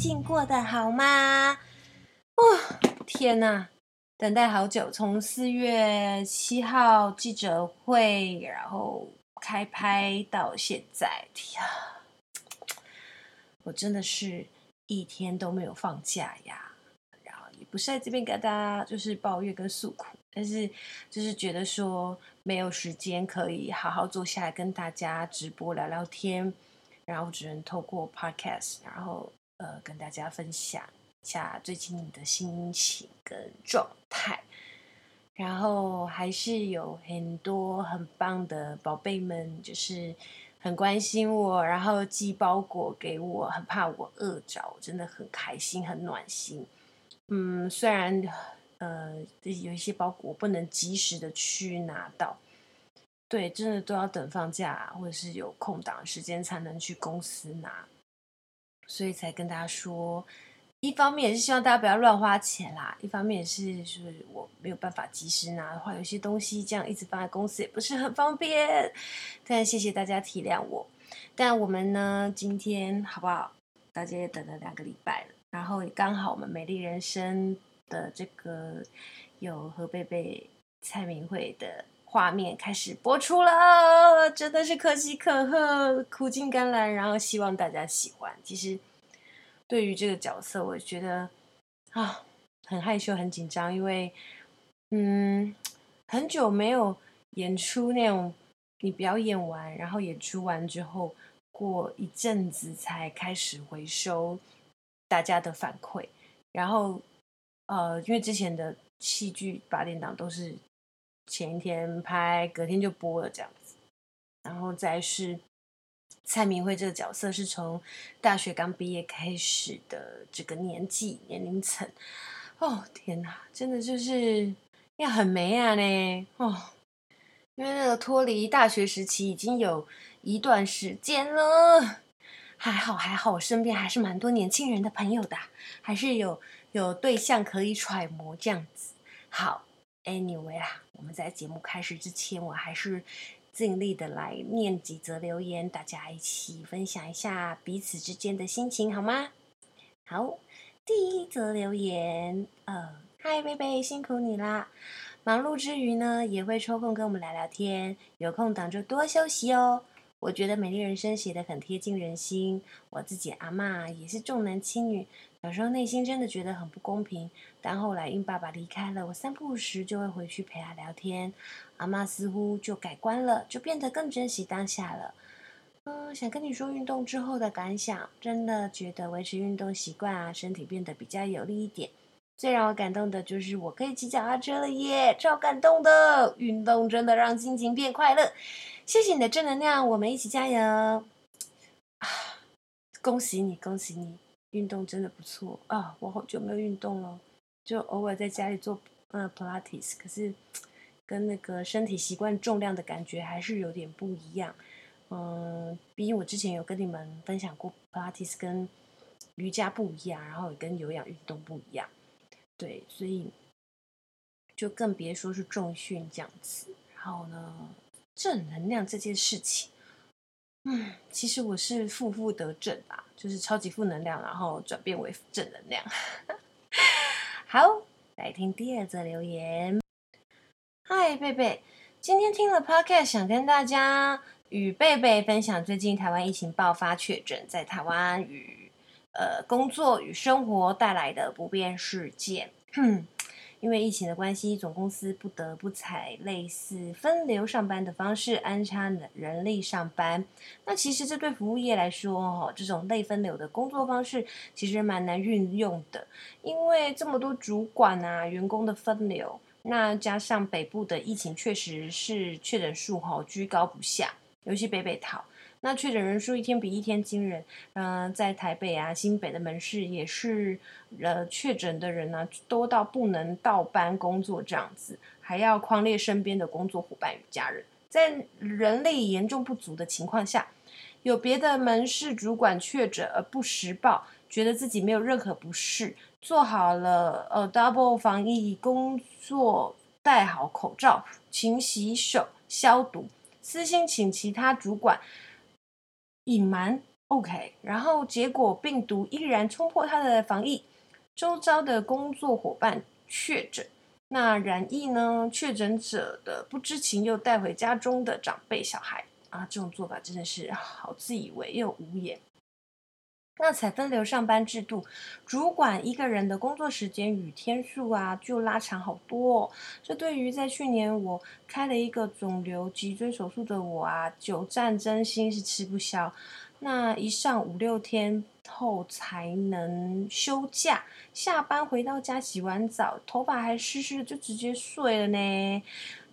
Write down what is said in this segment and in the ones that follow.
近过得好吗？哇，天哪，等待好久，从四月七号记者会，然后开拍到现在，天啊，我真的是一天都没有放假呀。然后也不是在这边跟大家就是抱怨跟诉苦，但是就是觉得说没有时间可以好好坐下来跟大家直播聊聊天。然后只能透过 podcast，然后呃跟大家分享一下最近的心情跟状态。然后还是有很多很棒的宝贝们，就是很关心我，然后寄包裹给我，很怕我饿着，真的很开心，很暖心。嗯，虽然呃有一些包裹我不能及时的去拿到。对，真的都要等放假或者是有空档时间才能去公司拿，所以才跟大家说，一方面也是希望大家不要乱花钱啦，一方面也是是我没有办法及时拿的话，有些东西这样一直放在公司也不是很方便。但谢谢大家体谅我。但我们呢，今天好不好？大家也等了两个礼拜了，然后也刚好我们美丽人生的这个有何贝贝、蔡明慧的。画面开始播出了，真的是可喜可贺，苦尽甘来。然后希望大家喜欢。其实对于这个角色，我觉得啊，很害羞、很紧张，因为嗯，很久没有演出那种，你表演完，然后演出完之后，过一阵子才开始回收大家的反馈。然后呃，因为之前的戏剧八点档都是。前一天拍，隔天就播了这样子，然后再是蔡明慧这个角色是从大学刚毕业开始的这个年纪年龄层，哦天哪，真的就是要很美啊呢哦，因为那个脱离大学时期已经有一段时间了，还好还好，我身边还是蛮多年轻人的朋友的，还是有有对象可以揣摩这样子，好。Anyway 啦，我们在节目开始之前，我还是尽力的来念几则留言，大家一起分享一下彼此之间的心情，好吗？好，第一则留言，呃，嗨，贝贝，辛苦你啦！忙碌之余呢，也会抽空跟我们聊聊天，有空档就多休息哦。我觉得《美丽人生》写得很贴近人心，我自己阿嬷也是重男轻女，有时候内心真的觉得很不公平。但后来因爸爸离开了，我三不五时就会回去陪他聊天，阿嬷似乎就改观了，就变得更珍惜当下了。嗯，想跟你说运动之后的感想，真的觉得维持运动习惯啊，身体变得比较有力一点。最让我感动的就是我可以骑脚踏车了耶，超感动的！运动真的让心情变快乐。谢谢你的正能量，我们一起加油！啊，恭喜你，恭喜你，运动真的不错啊！我好久没有运动了，就偶尔在家里做呃普拉提，可是跟那个身体习惯重量的感觉还是有点不一样。嗯，毕竟我之前有跟你们分享过普拉提跟瑜伽不一样，然后也跟有氧运动不一样，对，所以就更别说是重训这样子。然后呢，正能量这件事情，其实我是负负得正啊，就是超级负能量，然后转变为正能量。好，来听第二则留言。嗨，贝贝，今天听了 Podcast，想跟大家与贝贝分享最近台湾疫情爆发确诊，在台湾与呃工作与生活带来的不便事件。因为疫情的关系，总公司不得不采类似分流上班的方式安插人力上班。那其实这对服务业来说，哈，这种类分流的工作方式其实蛮难运用的。因为这么多主管啊，员工的分流，那加上北部的疫情确实是确诊数哈居高不下，尤其北北桃。那确诊人数一天比一天惊人，嗯、在台北啊、新北的门市也是，呃，确诊的人呢、多到不能倒班工作这样子，还要匡列身边的工作伙伴与家人。在人力严重不足的情况下，有别的门市主管确诊而不实报，觉得自己没有任何不适，做好了呃 double 防疫工作，戴好口罩、勤洗手、消毒，私心请其他主管。隐瞒 OK，然后结果病毒依然冲破他的防疫，周遭的工作伙伴确诊，那染疫呢？确诊者的不知情又带回家中的长辈小孩啊，这种做法真的是好自以为又无言。那采分流上班制度，主管一个人的工作时间与天数啊，就拉长好多哦。这对于在去年我开了一个肿瘤脊椎手术的我啊，久站真心是吃不消。那一上五六天后才能休假，下班回到家洗完澡，头发还湿湿的，就直接睡了呢。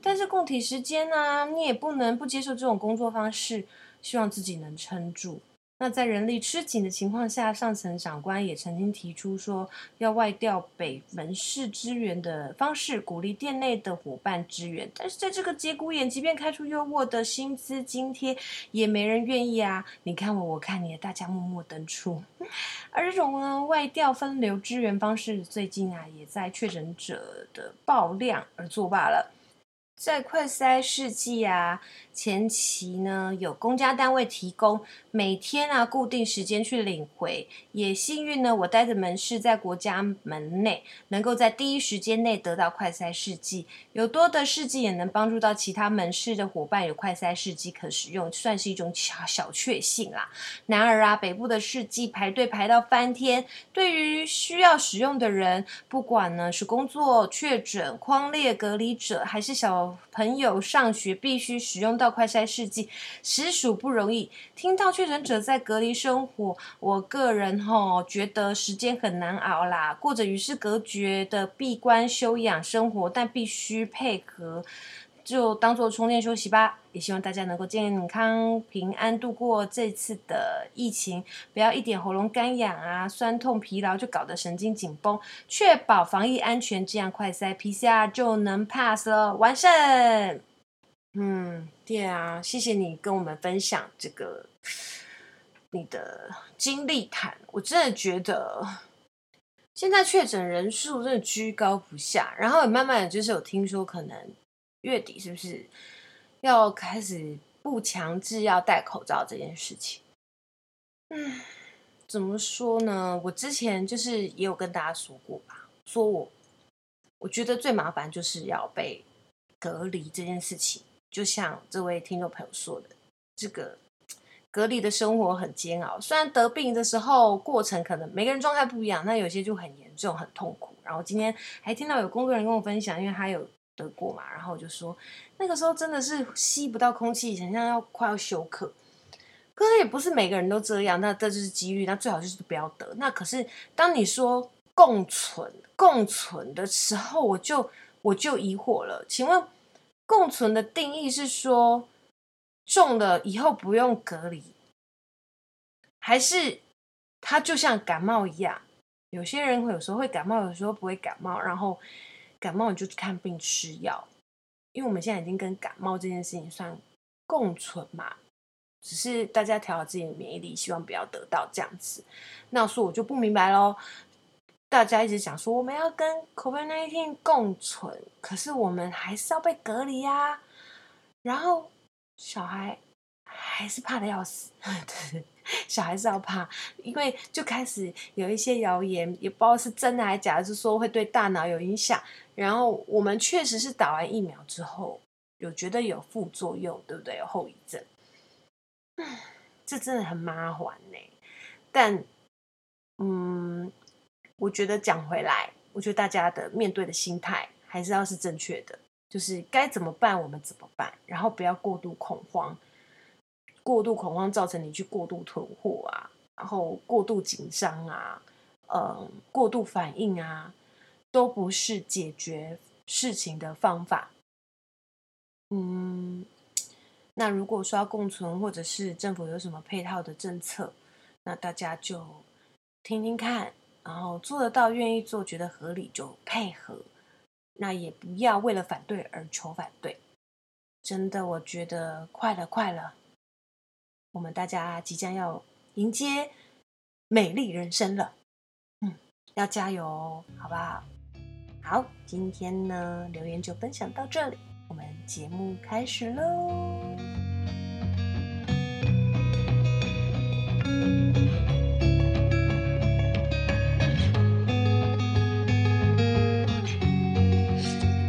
但是供体时艰啊，你也不能不接受这种工作方式，希望自己能撑住。那在人力吃紧的情况下，上层长官也曾经提出说，要外调北门市支援的方式，鼓励店内的伙伴支援。但是在这个节骨眼，即便开出优渥的薪资津贴，也没人愿意啊！你看我，我看你，大家默默登出。而这种呢，外调分流支援方式，最近啊，也在确诊者的爆量而作罢了。在快筛试剂啊，前期呢，有公家单位提供，每天啊固定时间去领回，也幸运呢，我待的门市在国家门内，能够在第一时间内得到快筛试剂，有多的试剂也能帮助到其他门市的伙伴有快筛试剂可使用，算是一种小小确幸啦。然而啊，北部的试剂排队排到翻天，对于需要使用的人，不管呢是工作确诊、框列隔离者，还是小。朋友上学必须使用到快筛试剂，实属不容易。听到确诊者在隔离生活，我个人吼觉得时间很难熬啦，过着与世隔绝的闭关修养生活，但必须配合。就当做充电休息吧，也希望大家能够健康平安度过这次的疫情，不要一点喉咙干痒啊、酸痛、疲劳就搞得神经紧绷，确保防疫安全，这样快筛 PCR 就能 pass 了，完胜。嗯，对啊，谢谢你跟我们分享这个你的经历谈，我真的觉得现在确诊人数真的居高不下，然后也慢慢的就是有听说可能。月底是不是要开始不强制要戴口罩这件事情？嗯，怎么说呢？我之前就是也有跟大家说过吧，说我我觉得最麻烦就是要被隔离这件事情。就像这位听众朋友说的，这个隔离的生活很煎熬。虽然得病的时候过程可能每个人状态不一样，那有些就很严重、很痛苦。然后今天还听到有工作人员跟我分享，因为他有。得过嘛，然后我就说那个时候真的是吸不到空气，好像要快要休克。可是也不是每个人都这样，那这就是几率，那最好就是不要得。那可是当你说共存共存的时候，我就我就疑惑了。请问共存的定义是说中了以后不用隔离，还是它就像感冒一样？有些人会有时候会感冒，有时候不会感冒，然后。感冒你就去看病吃药，因为我们现在已经跟感冒这件事情算共存嘛，只是大家调好自己的免疫力，希望不要得到这样子。那说我就不明白喽，大家一直讲说我们要跟 COVID-19 共存，可是我们还是要被隔离呀，然后小孩还是怕的要死，小孩子要怕，因为就开始有一些谣言，也不知道是真的还是假的，是说会对大脑有影响。然后我们确实是打完疫苗之后，有觉得有副作用，对不对？有后遗症。嗯，这真的很麻烦呢。但，嗯，我觉得讲回来，我觉得大家的面对的心态还是要是正确的，就是该怎么办我们怎么办，然后不要过度恐慌。过度恐慌造成你去过度囤货啊，然后过度紧张啊，嗯，过度反应啊，都不是解决事情的方法。嗯，那如果说要共存，或者是政府有什么配套的政策，那大家就听听看，然后做得到、愿意做、觉得合理就配合。那也不要为了反对而求反对。真的，我觉得快了，快了。我们大家即将要迎接美丽人生了，嗯，要加油哦，好不好？好，今天呢，留言就分享到这里，我们节目开始喽。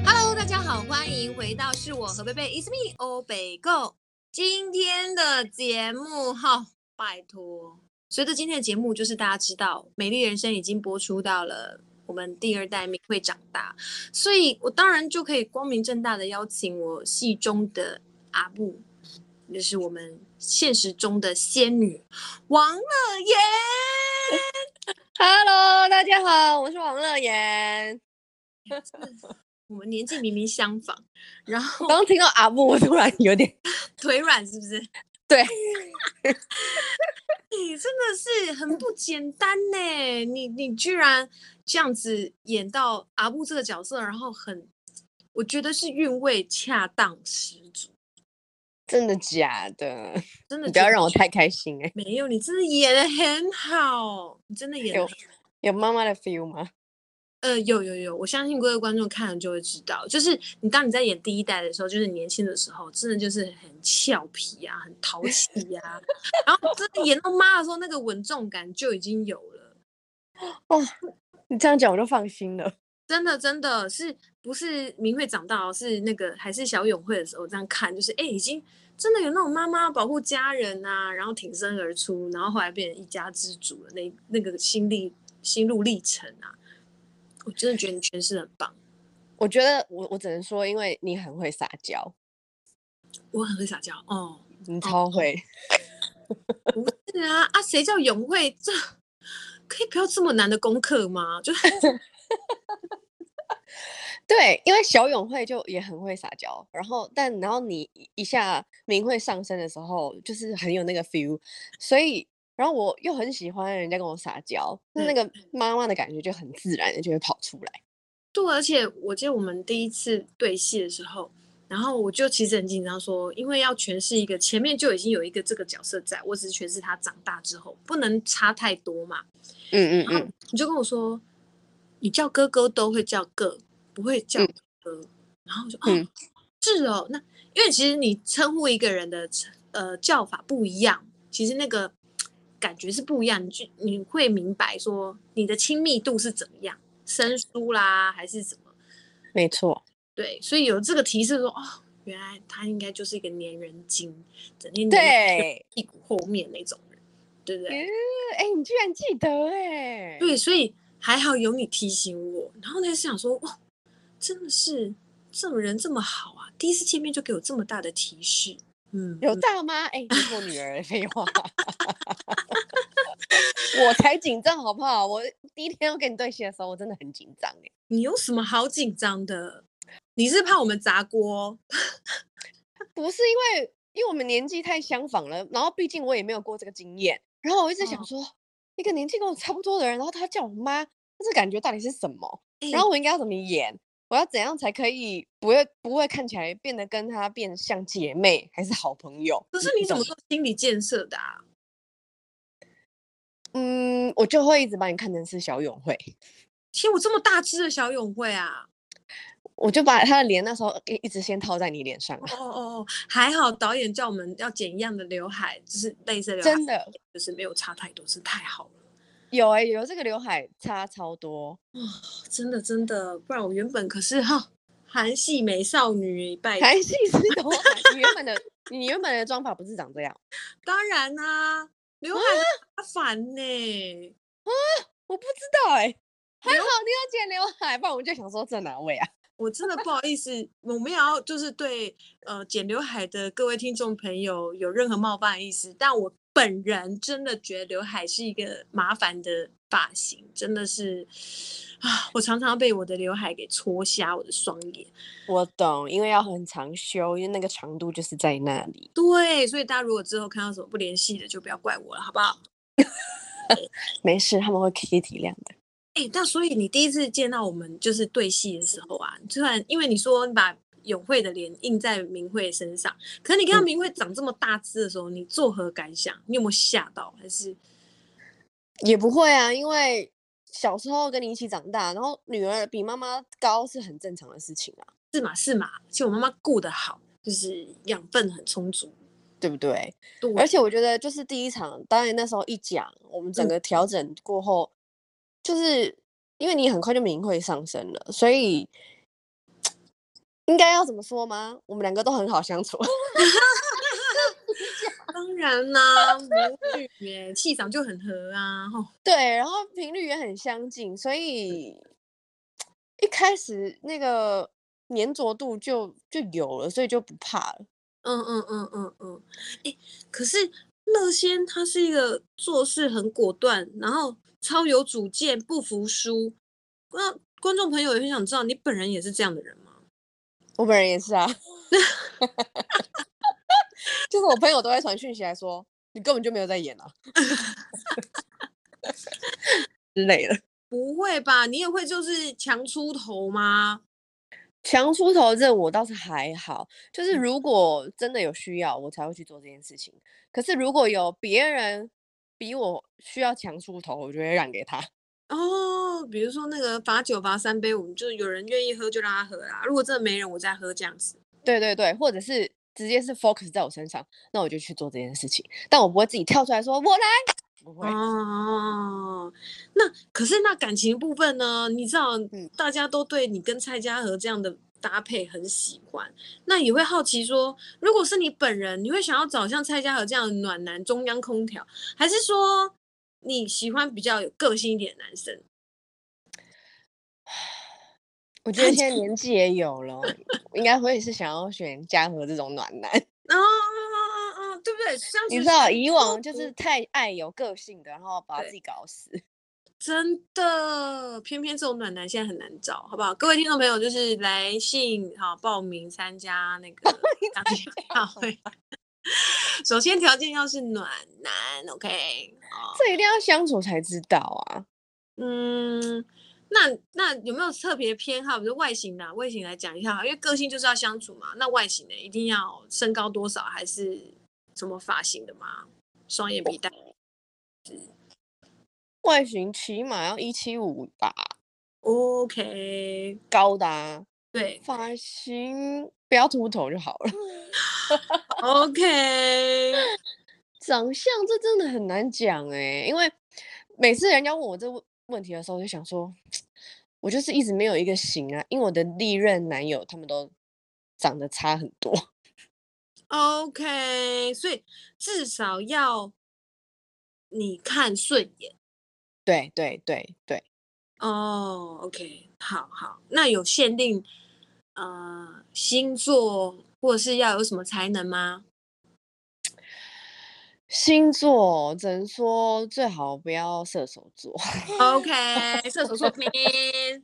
Hello，大家好，欢迎回到是我和贝贝，It's me，欧北共。今天的节目哈，拜托，随着今天的节目，就是大家知道，《美丽人生》已经播出到了我们第二代明慧长大，所以我当然就可以光明正大的邀请我戏中的阿布，就是我们现实中的仙女王乐妍。Hello，大家好，我是王乐妍。我们年纪明明相仿，然后刚听到阿布，我突然有点腿软，是不是？对，你真的是很不简单呢。你你居然这样子演到阿布这个角色，然后很，我觉得是韵味恰当十足。真的假的？真的，不要让我太开心哎。没有，你真的演的很好，你真的演。有有妈妈的 feel 吗？呃，有有有，我相信各位观众看了就会知道，就是你当你在演第一代的时候，就是年轻的时候，真的就是很俏皮呀、啊，很淘气呀、啊，然后真的演到妈的时候，那个稳重感就已经有了。哦，你这样讲我就放心了。真的真的是不是明慧长大，是那个还是小永慧的时候这样看，就是哎，已经真的有那种妈妈保护家人啊，然后挺身而出，然后后来变成一家之主的那那个心历心路历程啊。我真的觉得你诠释很棒。我觉得我我只能说，因为你很会撒娇。我很会撒娇哦，你超会。哦、不是啊啊！谁叫永慧？这可以不要这么难的功课吗？就 对，因为小永慧就也很会撒娇，然后但然后你一下明慧上身的时候，就是很有那个 feel，所以。然后我又很喜欢人家跟我撒娇，那那个妈妈的感觉就很自然的就会跑出来。对，而且我记得我们第一次对戏的时候，然后我就其实很紧张说，说因为要诠释一个前面就已经有一个这个角色在，我只是诠释他长大之后，不能差太多嘛。嗯嗯嗯。你就跟我说，你叫哥哥都会叫哥，不会叫哥。嗯、然后我就哦、嗯，是哦，那因为其实你称呼一个人的呃叫法不一样，其实那个。感觉是不一样，你就你会明白说你的亲密度是怎么样，生疏啦还是什么？没错，对，所以有这个提示说，哦，原来他应该就是一个粘人精，整天对屁股后面那种人，对不对？哎、欸，你居然记得哎？对，所以还好有你提醒我，然后那时想说，哇，真的是这种人这么好啊，第一次见面就给我这么大的提示。嗯，有大妈？哎、是我女儿，废话，我才紧张好不好？我第一天要跟你对戏的时候，我真的很紧张哎。你有什么好紧张的？你是怕我们砸锅？不是，因为因为我们年纪太相仿了，然后毕竟我也没有过这个经验，然后我一直想说，哦、一个年纪跟我差不多的人，然后他叫我妈，这感觉到底是什么？欸、然后我应该要怎么演？我要怎样才可以不会不会看起来变得跟她变像姐妹还是好朋友？可是你怎么做心理建设的啊？嗯，我就会一直把你看成是小永慧。其实我这么大只的小永慧啊，我就把他的脸那时候一直先套在你脸上。哦哦哦，还好导演叫我们要剪一样的刘海，就是类似的刘海，真的就是没有差太多，是太好了。有哎、欸，有这个刘海差超多，哦，真的真的，不然我原本可是哈韩系美少女拜，韩系是刘海，你原本的你原本的妆发不是长这样？当然啦、啊，刘海麻烦呢，啊，我不知道哎、欸，还好你要剪刘海，不然我就想说这哪位啊？我真的不好意思，我没有要就是对呃剪刘海的各位听众朋友有任何冒犯的意思，但我。本人真的觉得刘海是一个麻烦的发型，真的是啊，我常常被我的刘海给戳瞎我的双眼。我懂，因为要很长修，因为那个长度就是在那里。对，所以大家如果之后看到什么不联系的，就不要怪我了，好不好？没事，他们会可以体谅的。哎、欸，那所以你第一次见到我们就是对戏的时候啊，突然因为你说你把。永慧的脸印在明慧身上，可是你看到明慧长这么大只的时候，嗯，你作何感想？你有没有吓到？还是也不会啊，因为小时候跟你一起长大，然后女儿比妈妈高是很正常的事情啊。是嘛是嘛，其实我妈妈顾得好，就是养分很充足。对不对？对。而且我觉得就是第一场，当然那时候一讲，我们整个调整过后，嗯、就是因为你很快就明慧上升了，所以应该要怎么说吗？我们两个都很好相处。当然啦，母女耶，气场就很合啊。对，然后频率也很相近，所以一开始那个粘着度就就有了，所以就不怕了。嗯嗯嗯嗯嗯。哎、欸，可是乐仙他是一个做事很果断，然后超有主见，不服输。那观众朋友也很想知道，你本人也是这样的人吗？我本人也是啊。就是我朋友都在传讯息来说，你根本就没有在演啊 之类的。不会吧？你也会就是强出头吗？强出头这我倒是还好，就是如果真的有需要，我才会去做这件事情。可是如果有别人比我需要强出头，我就会让给他。哦，比如说那个罚酒罚三杯，我们就有人愿意喝就让他喝啦。如果真的没人，我再喝这样子。对对对，或者是。直接是 focus 在我身上，那我就去做这件事情，但我不会自己跳出来说“我来”，不会。哦，那可是那感情部分呢？你知道，大家都对你跟蔡嘉禾这样的搭配很喜欢，那也会好奇说，如果是你本人，你会想要找像蔡嘉禾这样的暖男中央空调，还是说你喜欢比较有个性一点的男生？我觉得现在年纪也有了，应该会是想要选嘉禾这种暖男。哦哦哦哦，对不对？你知道以往就是太爱有个性的，然后把自己搞死。真的，偏偏这种暖男现在很难找，好不好？各位听众朋友，就是来信好报名参加那个大会。首先条件要是暖男，OK？这一定要相处才知道啊。嗯。那那有没有特别偏好？比如外形的，外形来讲一下，因为个性就是要相处嘛。那外形呢，一定要身高多少，还是什么发型的吗？双眼皮带？外形起码要一七五吧。OK，高的啊。对，发型不要秃头就好了。OK，长相这真的很难讲哎，因为每次人家问我这问。问题的时候，我就想说，我就是一直没有一个型啊，因为我的历任男友他们都长得差很多。OK，所以至少要你看顺眼。对对对对。哦、oh，OK，好好，那有限定呃星座或者是要有什么才能吗？星座只能说最好不要射手座。OK，射手座拼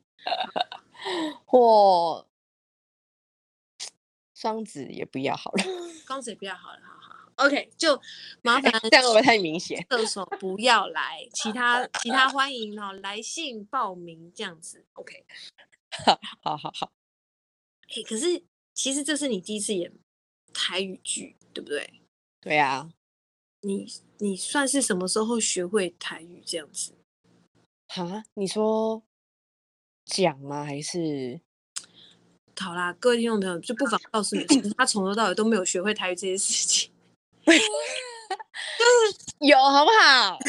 或双子也不要好了。双子也不要好了。OK，就麻烦这样会不会太明显？射手不要来，其他其他欢迎哦，来信报名这样子。OK，好 好好。哎、欸，可是其实这是你第一次演台语剧，对不对？对啊。你你算是什么时候学会台语这样子？哈，你说讲吗？还是好啦，各位听众朋友就不妨告诉你，其实他从头到尾都没有学会台语这件事情，就是有好不好？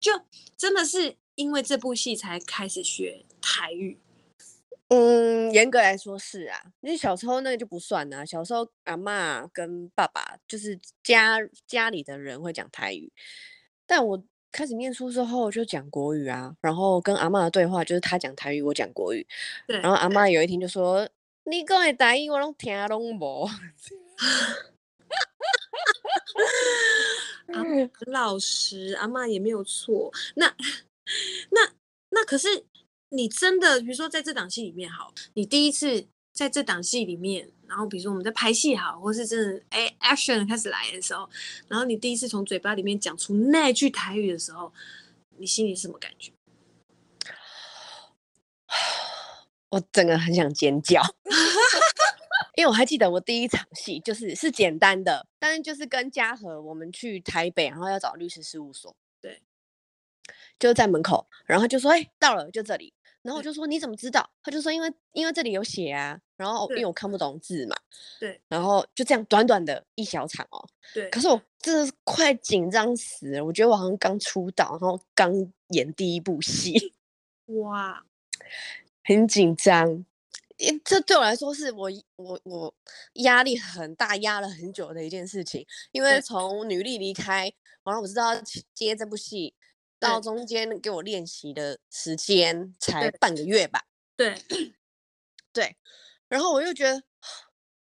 就真的是因为这部戏才开始学台语。嗯，严格来说是啊，因为小时候那个就不算啊。小时候阿妈跟爸爸就是家家里的人会讲台语，但我开始念书之后就讲国语啊。然后跟阿妈的对话就是他讲台语，我讲国语。对。然后阿妈有一天就说：“你讲的台语我拢听拢无。” 阿嬷老实，阿妈也没有错。那那那可是。你真的，比如说在这档戏里面，好，你第一次在这档戏里面，然后比如说我们在拍戏，好，或是真的哎，action 开始来的时候，然后你第一次从嘴巴里面讲出那句台语的时候，你心里是什么感觉？我整个很想尖叫，因为我还记得我第一场戏就是是简单的，但是就是跟嘉禾我们去台北，然后要找律师事务所，对，就在门口，然后就说哎，到了，就这里。然后我就说，你怎么知道？他就说，因为因为这里有写啊。然后因为我看不懂字嘛，对，然后就这样短短的一小场哦，对，可是我真的是快紧张死了，我觉得我好像刚出道，然后刚演第一部戏，哇，很紧张。这对我来说是我我我压力很大，压了很久的一件事情。因为从女力离开，然后我知道接这部戏，到中间给我练习的时间才半个月吧。对 对，然后我又觉得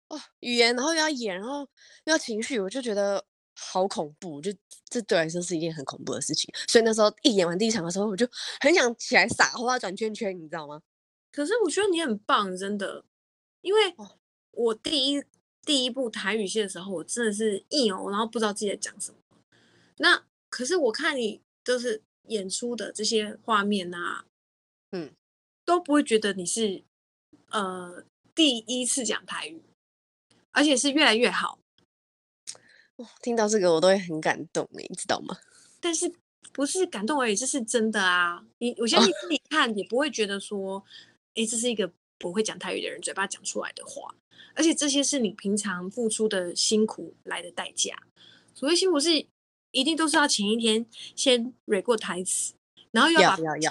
哦，语言，然后又要演，然后又要情绪，我就觉得好恐怖。就这对我来说是一件很恐怖的事情。所以那时候一演完第一场的时候，我就很想起来撒花转圈圈，你知道吗？可是我觉得你很棒，真的，因为我第一第一部台语戏的时候，我真的是硬哦，然后不知道自己在讲什么。那可是我看你就是演出的这些画面啊，嗯，都不会觉得你是呃第一次讲台语，而且是越来越好。哇，听到这个我都会很感动，你知道吗？但是不是感动而已，这是真的啊！你我相信自己看也不会觉得说。哎，这是一个不会讲泰语的人嘴巴讲出来的话，而且这些是你平常付出的辛苦来的代价。所谓辛苦是一定都是要前一天先 read 过台词，然后要把要要要，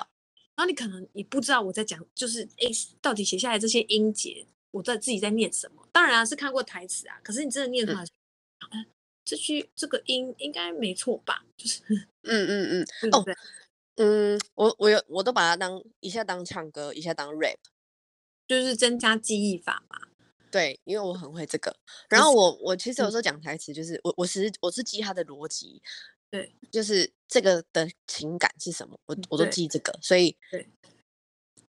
然后你可能也不知道我在讲，就是哎，到底写下来这些音节，我在自己在念什么？当然啊，是看过台词啊，可是你真的念出来，嗯，这句这个音应该没错吧？就是，嗯嗯嗯。哦嗯，我我有我都把它当一下当唱歌，一下当 rap，就是增加记忆法嘛。对，因为我很会这个。然后我我其实有时候讲台词，就是、嗯、我我是我是记他的逻辑，对，就是这个的情感是什么，我我都记这个，所以对，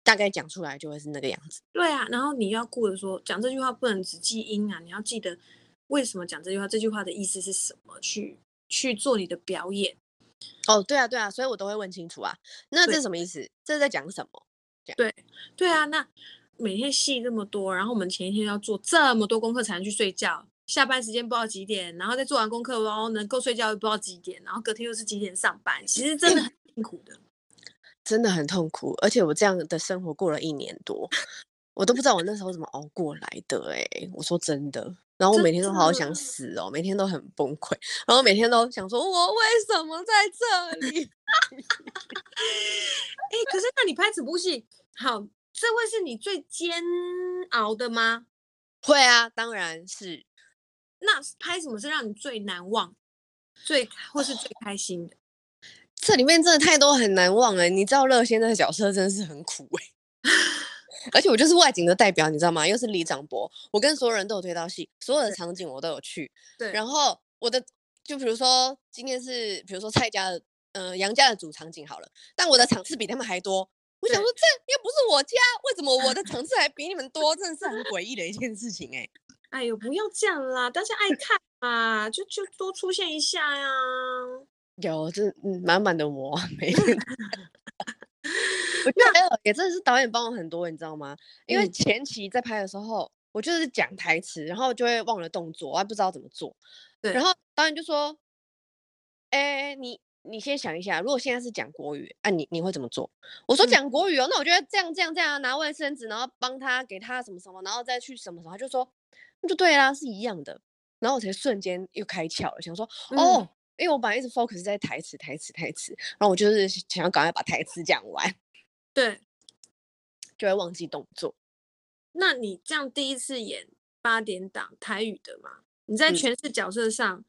大概讲出来就会是那个样子。对啊，然后你要顾着说讲这句话不能只记音啊，你要记得为什么讲这句话，这句话的意思是什么，去去做你的表演。哦，对啊，对啊，所以我都会问清楚啊。那这是什么意思？这是在讲什么？对，对啊。那每天戏这么多，然后我们前一天要做这么多功课才能去睡觉，下班时间不知道几点，然后再做完功课，然后能够睡觉又不知道几点，然后隔天又是几点上班，其实真的很 辛苦的，真的很痛苦。而且我这样的生活过了一年多，我都不知道我那时候怎么熬过来的。哎，我说真的。然后我每天都好想死哦，每天都很崩溃，然后每天都想说，我为什么在这里？哎，可是那你拍这部戏，好，这会是你最煎熬的吗？会啊，当然是。那拍什么是让你最难忘、最或是最开心的？这里面真的太多很难忘了。你知道乐仙那个角色真的是很苦哎。而且我就是外景的代表，你知道吗？又是李长博，我跟所有人都有推到戏，所有的场景我都有去。对。然后我的，就比如说今天是，比如说蔡家的，呃，杨家的主场景好了，但我的场次比他们还多。我想说，这又不是我家，为什么我的 场次还比你们多？真的是很诡异的一件事情哎、欸。哎呦，不要这样啦，大家爱看嘛，就就多出现一下呀。有，这嗯，满满的我没。我觉得也真的是导演帮我很多，你知道吗？因为前期在拍的时候，嗯、我就是讲台词，然后就会忘了动作，我还不知道怎么做。对。然后导演就说：“哎、欸，你你先想一下，如果现在是讲国语，啊，你你会怎么做？”我说：“讲国语哦，嗯、那我觉得这样这样这样，拿卫生纸，然后帮他给他什么什么，然后再去什么什么。”他就说：“那就对啦，是一样的。”然后我才瞬间又开窍了，想说：“嗯、哦，因为我本来一直 focus 在台词台词台词，然后我就是想要赶快把台词讲完。”对，就会忘记动作。那你这样第一次演八点档台语的嘛？你在诠释角色上，嗯、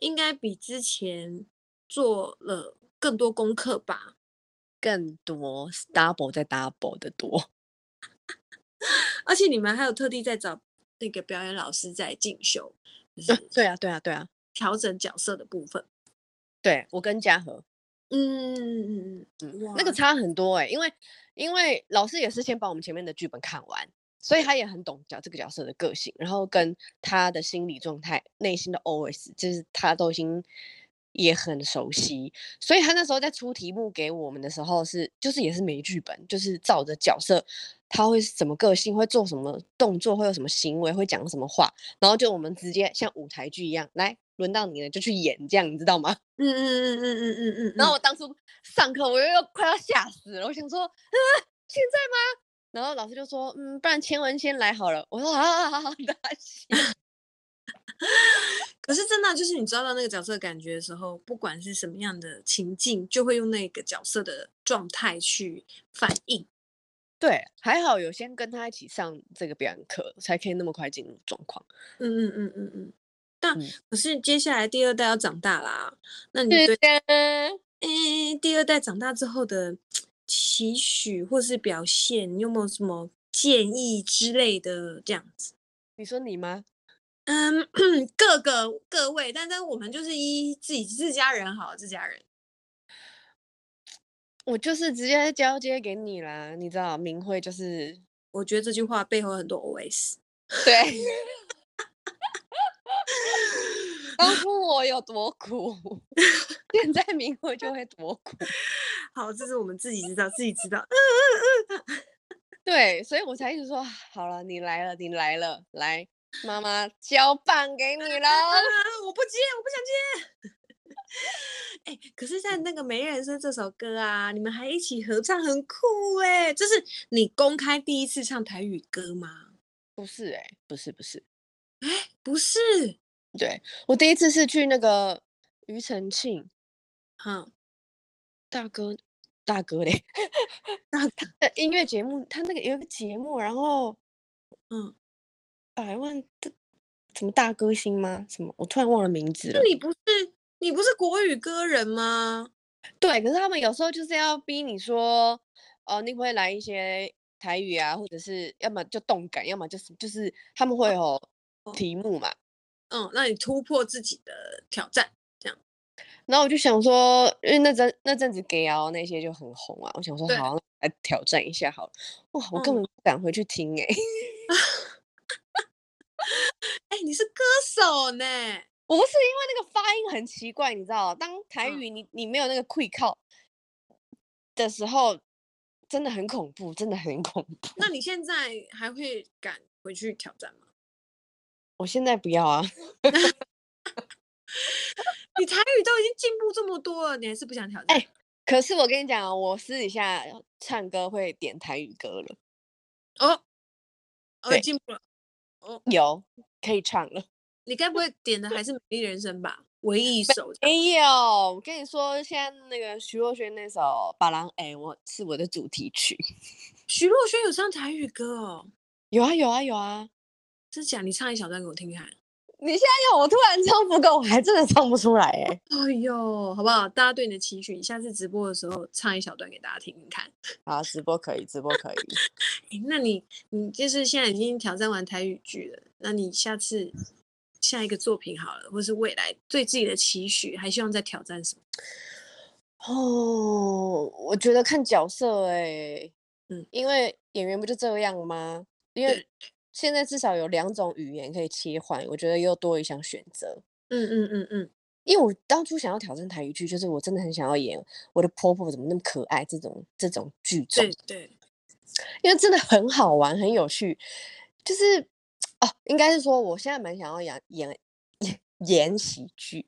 应该比之前做了更多功课吧？更多，double 再 double 的多。而且你们还有特地在找那个表演老师在进修，就是、对啊，对啊，对啊，调整角色的部分。对，我跟嘉禾。嗯嗯嗯，那个差很多哎、欸，因为因为老师也是先把我们前面的剧本看完，所以他也很懂角这个角色的个性，然后跟他的心理状态、内心的 OS，就是他都已经也很熟悉，所以他那时候在出题目给我们的时候是，就是也是没剧本，就是照着角色他会什么个性，会做什么动作，会有什么行为，会讲什么话，然后就我们直接像舞台剧一样来。轮到你了，就去演，这样你知道吗？嗯嗯嗯嗯嗯嗯嗯。然后我当初上课，我又快要吓死了。我想说，啊，现在吗？然后老师就说，嗯，不然千文先来好了。我说啊，好好的。可是真的，就是你抓到那个角色感觉的时候，不管是什么样的情境，就会用那个角色的状态去反应。对，还好有先跟他一起上这个表演课，才可以那么快进入状况。嗯嗯嗯嗯嗯。但可是接下来第二代要长大啦，那你对，哎，第二代长大之后的期许或是表现，你有没有什么建议之类的？这样子，你说你吗？嗯，各个各位，但但我们就是依自己自家人好，自家人。我就是直接交接给你啦，你知道，明慧就是，我觉得这句话背后很多 OS。对，当初我有多苦，现在明慧就会多苦。好，这是我们自己知道，自己知道。对，所以我才一直说，好了，你来了，你来了，来。妈妈交棒给你了，我不接，我不想接。哎、欸，可是，在那个《没人生》这首歌啊，你们还一起合唱，很酷哎！这是你公开第一次唱台语歌吗？不是哎、欸，不是不是，不是。对，我第一次是去那个庾澄庆，哈，大哥，大哥嘞，大他的音乐节目，他那个有一个节目，然后，嗯。百万的什么大歌星吗？什么？我突然忘了名字了。你不是你不是国语歌人吗？对，可是他们有时候就是要逼你说，哦，你会来一些台语啊，或者是要么就动感，要么就是就是他们会有题目嘛。嗯，那你突破自己的挑战，这样。然后我就想说，因为那阵那阵子 gay 啊那些就很红啊，我想说好来挑战一下好了。哇，我根本不敢回去听 哎、哎、欸，你是歌手呢？我不是因为那个发音很奇怪，你知道？当台语你你没有那个 que 靠的时候，真的很恐怖，真的很恐怖。那你现在还会敢回去挑战吗？我现在不要啊！你台语都已经进步这么多了，你还是不想挑战？哎、欸，可是我跟你讲，我私底下唱歌会点台语歌了。哦，哦，进步了。有可以唱了，你该不会点的还是《美丽人生》吧？唯一一首没有。我跟你说，现在那个徐若瑄那首《把郎》，哎我》是我的主题曲。徐若瑄有唱台语歌哦？有啊有啊有啊！真假？你唱一小段给我听听看。你现在要我突然唱不够，我还真的唱不出来哎。哎呦，好不好？大家对你的期许，你下次直播的时候唱一小段给大家听听看。好，直播可以，直播可以。欸、那你你就是现在已经挑战完台语剧了，那你下次下一个作品好了，或是未来对自己的期许，还希望再挑战什么？哦，我觉得看角色哎、欸，嗯，因为演员不就这样吗？因为。现在至少有两种语言可以切换，我觉得又多一项选择。嗯嗯嗯嗯，因为我当初想要挑战台语剧，就是我真的很想要演我的婆婆怎么那么可爱这种这种剧种。对对，因为真的很好玩，很有趣。就是哦，应该是说我现在蛮想要演演演演喜剧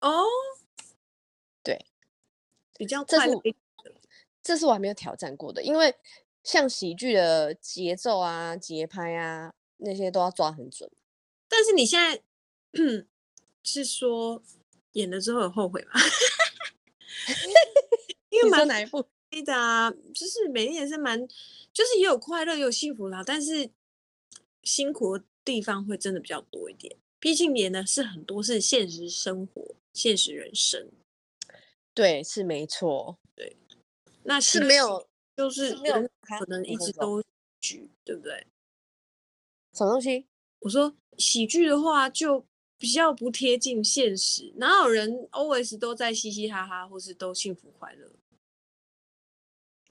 哦。对，比较快乐。这是，这是我还没有挑战过的，因为。像喜剧的节奏啊、节拍啊，那些都要抓很准。但是你现在 是说演了之后有后悔吗？因为蛮哪一部的啊，就是每天也是蛮，就是也有快乐也有幸福啦，但是辛苦的地方会真的比较多一点。毕竟演的是很多是现实生活、现实人生。对，是没错。对，那是没有。就是没有可能一直都对不对？什么东西？我说喜剧的话，就比较不贴近现实。哪有人 always 都在嘻嘻哈哈，或是都幸福快乐？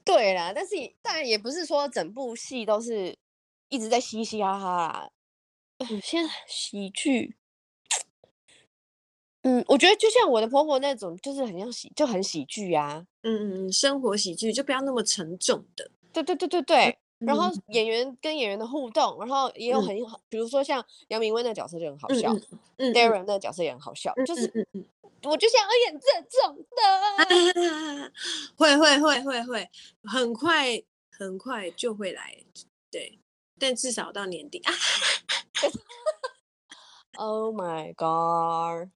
对啦，但是当然也不是说整部戏都是一直在嘻嘻哈哈啦。嗯，现在喜剧。嗯，我觉得就像我的婆婆那种，就是很像喜，就很喜剧啊。嗯嗯嗯，生活喜剧就不要那么沉重的。对对对对对。嗯、然后演员跟演员的互动，然后也有很好，嗯、比如说像杨明威那个角色就很好笑，嗯 Darren 那个角色也很好笑，嗯、就是嗯嗯，我就想要演这种的。会会会会会，很快很快就会来，对，但至少到年底啊。Oh my god！OK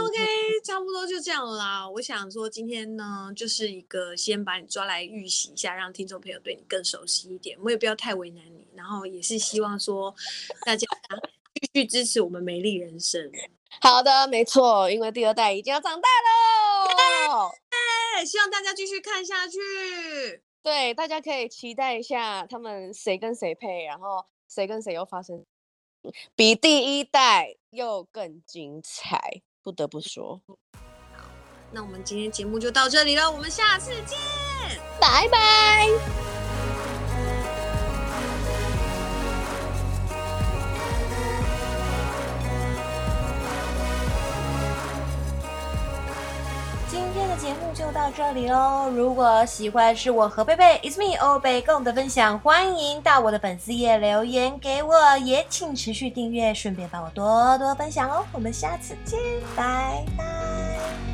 OK，, okay 差不多就这样了啦。我想说今天呢，就是一个先把你抓来预习一下，让听众朋友对你更熟悉一点。我也不要太为难你，然后也是希望说大家继续支持我们美丽人生。好的，没错，因为第二代已经要长大喽。对，希望大家继续看下去。对，大家可以期待一下他们谁跟谁配，然后谁跟谁又发生。比第一代又更精彩，不得不说。好，那我们今天节目就到这里了，我们下次见，拜拜。节目就到这里喽！如果喜欢是我和贝贝，is me 欧贝共的分享，欢迎到我的粉丝页留言给我，也请持续订阅，顺便帮我多多分享哦！我们下次见，拜拜。